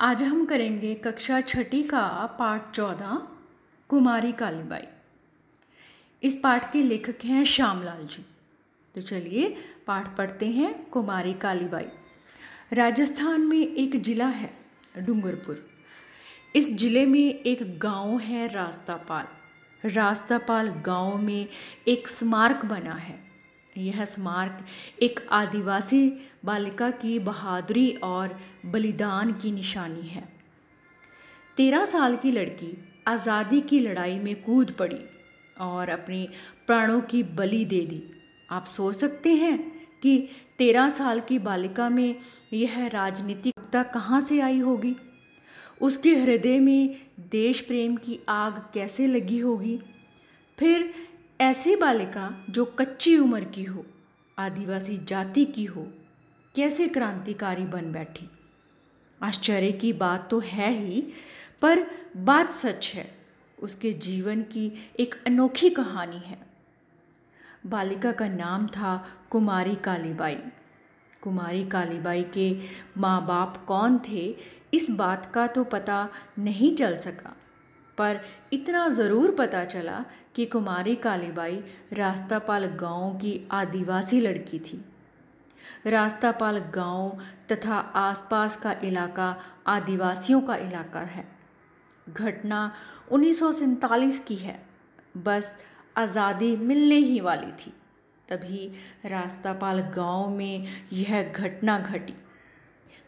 आज हम करेंगे कक्षा छठी का पाठ चौदह, कुमारी कालीबाई। इस पाठ के लेखक हैं श्यामलाल जी। तो चलिए पाठ पढ़ते हैं कुमारी कालीबाई। राजस्थान में एक ज़िला है डूंगरपुर। इस ज़िले में एक गाँव है रास्तापाल। रास्तापाल गाँव में एक स्मारक बना है। यह स्मारक एक आदिवासी बालिका की बहादुरी और बलिदान की निशानी है। तेरह साल की लड़की आज़ादी की लड़ाई में कूद पड़ी और अपनी प्राणों की बलि दे दी। आप सोच सकते हैं कि तेरह साल की बालिका में यह राजनीतिकता कहाँ से आई होगी? उसके हृदय में देश प्रेम की आग कैसे लगी होगी? फिर ऐसी बालिका जो कच्ची उम्र की हो, आदिवासी जाति की हो, कैसे क्रांतिकारी बन बैठी? आश्चर्य की बात तो है ही, पर बात सच है, उसके जीवन की एक अनोखी कहानी है। बालिका का नाम था कुमारी कालीबाई। कुमारी कालीबाई के माँ बाप कौन थे, इस बात का तो पता नहीं चल सका। पर इतना ज़रूर पता चला कि कुमारी कालीबाई रास्तापाल गाँव की आदिवासी लड़की थी। रास्तापाल गाँव तथा आसपास का इलाका आदिवासियों का इलाका है। घटना उन्नीस सौ सैंतालीस की है। बस आज़ादी मिलने ही वाली थी। तभी रास्तापाल गाँव में यह घटना घटी।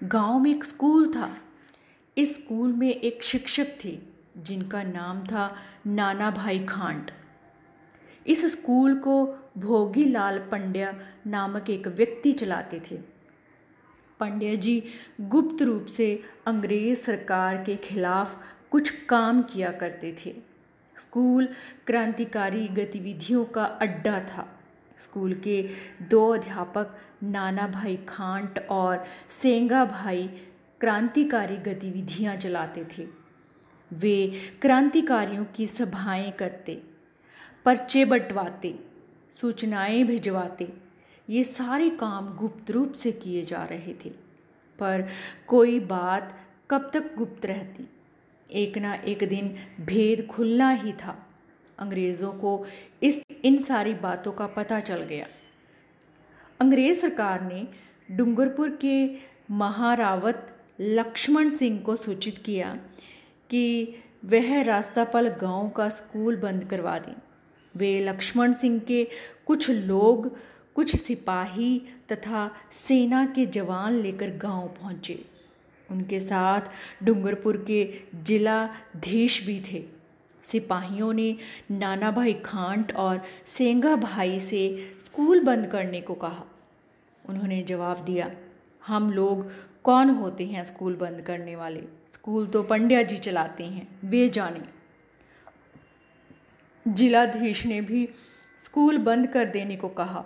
गाँव में एक स्कूल था। इस स्कूल में एक शिक्षक थे। जिनका नाम था नाना भाई खांट। इस स्कूल को भोगी लाल पंड्या नामक एक व्यक्ति चलाते थे। पंड्या जी गुप्त रूप से अंग्रेज़ सरकार के खिलाफ कुछ काम किया करते थे। स्कूल क्रांतिकारी गतिविधियों का अड्डा था। स्कूल के दो अध्यापक नाना भाई खांट और सेंगा भाई क्रांतिकारी गतिविधियाँ चलाते थे। वे क्रांतिकारियों की सभाएँ करते, पर्चे बंटवाते, सूचनाएँ भिजवाते। ये सारे काम गुप्त रूप से किए जा रहे थे, पर कोई बात कब तक गुप्त रहती? एक ना एक दिन भेद खुलना ही था। अंग्रेज़ों को इस, इन सारी बातों का पता चल गया। अंग्रेज़ सरकार ने डूंगरपुर के महारावत लक्ष्मण सिंह को सूचित किया कि वह रास्तापाल गाँव का स्कूल बंद करवा दें। वे लक्ष्मण सिंह के कुछ लोग, कुछ सिपाही तथा सेना के जवान लेकर गाँव पहुँचे। उनके साथ डूंगरपुर के जिलाधीश भी थे। सिपाहियों ने नाना भाई खांट और सेंगा भाई से स्कूल बंद करने को कहा। उन्होंने जवाब दिया, हम लोग कौन होते हैं स्कूल बंद करने वाले? स्कूल तो पंड्या जी चलाते हैं, वे जाने। जिलाधीश ने भी स्कूल बंद कर देने को कहा,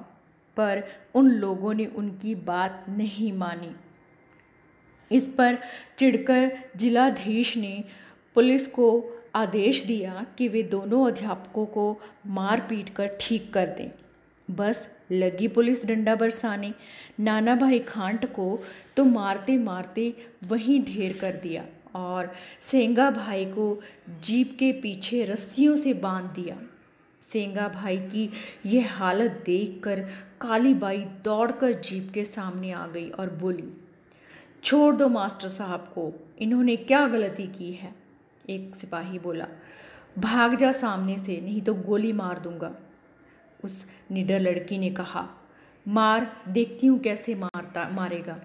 पर उन लोगों ने उनकी बात नहीं मानी। इस पर चिढ़कर जिलाधीश ने पुलिस को आदेश दिया कि वे दोनों अध्यापकों को मार पीट कर ठीक कर दें। बस लगी पुलिस डंडा बरसाने। नाना भाई खांट को तो मारते मारते वहीं ढेर कर दिया और सेंगा भाई को जीप के पीछे रस्सियों से बाँध दिया। सेंगा भाई की यह हालत देखकर काली बाई दौड़कर जीप के सामने आ गई और बोली, छोड़ दो मास्टर साहब को, इन्होंने क्या गलती की है? एक सिपाही बोला, भाग जा सामने से, नहीं तो गोली मार दूँगा। उस निडर लड़की ने कहा, मार, देखती हूँ कैसे मारता, मारेगा।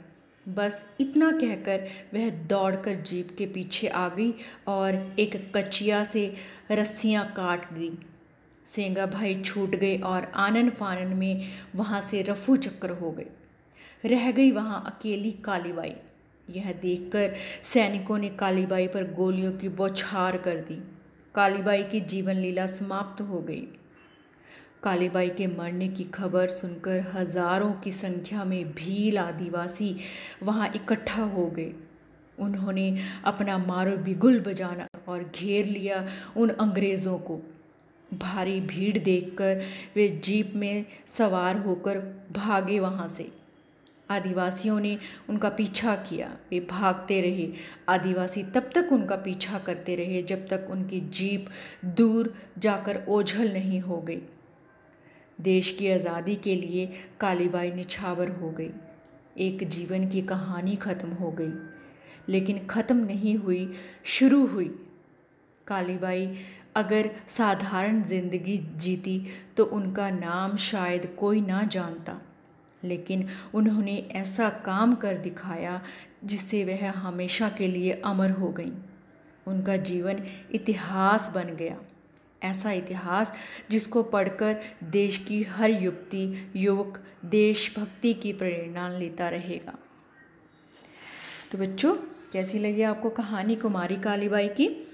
बस इतना कहकर वह दौड़कर जीप के पीछे आ गई और एक कचिया से रस्सियाँ काट दी। सेंगा भाई छूट गए और आनन फानन में वहाँ से रफू चक्कर हो गए। रह गई वहाँ अकेली कालीबाई। यह देखकर सैनिकों ने कालीबाई पर गोलियों की बौछार कर दी। कालीबाई की जीवन लीला समाप्त हो गई। कालीबाई के मरने की खबर सुनकर हज़ारों की संख्या में भील आदिवासी वहाँ इकट्ठा हो गए। उन्होंने अपना मारो बिगुल बजाना और घेर लिया उन अंग्रेज़ों को। भारी भीड़ देखकर वे जीप में सवार होकर भागे वहाँ से। आदिवासियों ने उनका पीछा किया। वे भागते रहे। आदिवासी तब तक उनका पीछा करते रहे जब तक उनकी जीप दूर जाकर ओझल नहीं हो गई। देश की आज़ादी के लिए कालीबाई निछावर हो गई। एक जीवन की कहानी ख़त्म हो गई। लेकिन ख़त्म नहीं हुई, शुरू हुई। कालीबाई अगर साधारण ज़िंदगी जीती तो उनका नाम शायद कोई ना जानता। लेकिन उन्होंने ऐसा काम कर दिखाया, जिससे वह हमेशा के लिए अमर हो गई। उनका जीवन इतिहास बन गया। ऐसा इतिहास जिसको पढ़कर देश की हर युवती, युवक, देशभक्ति की प्रेरणा लेता रहेगा। तो बच्चों, कैसी लगी आपको कहानी कुमारी कालीबाई की?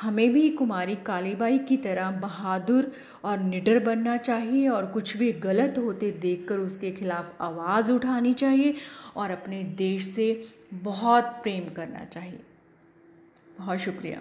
हमें भी कुमारी कालीबाई की तरह बहादुर और निडर बनना चाहिए और कुछ भी गलत होते देखकर उसके खिलाफ आवाज़ उठानी चाहिए और अपने देश से बहुत प्रेम करना चाहिए। बहुत शुक्रिया।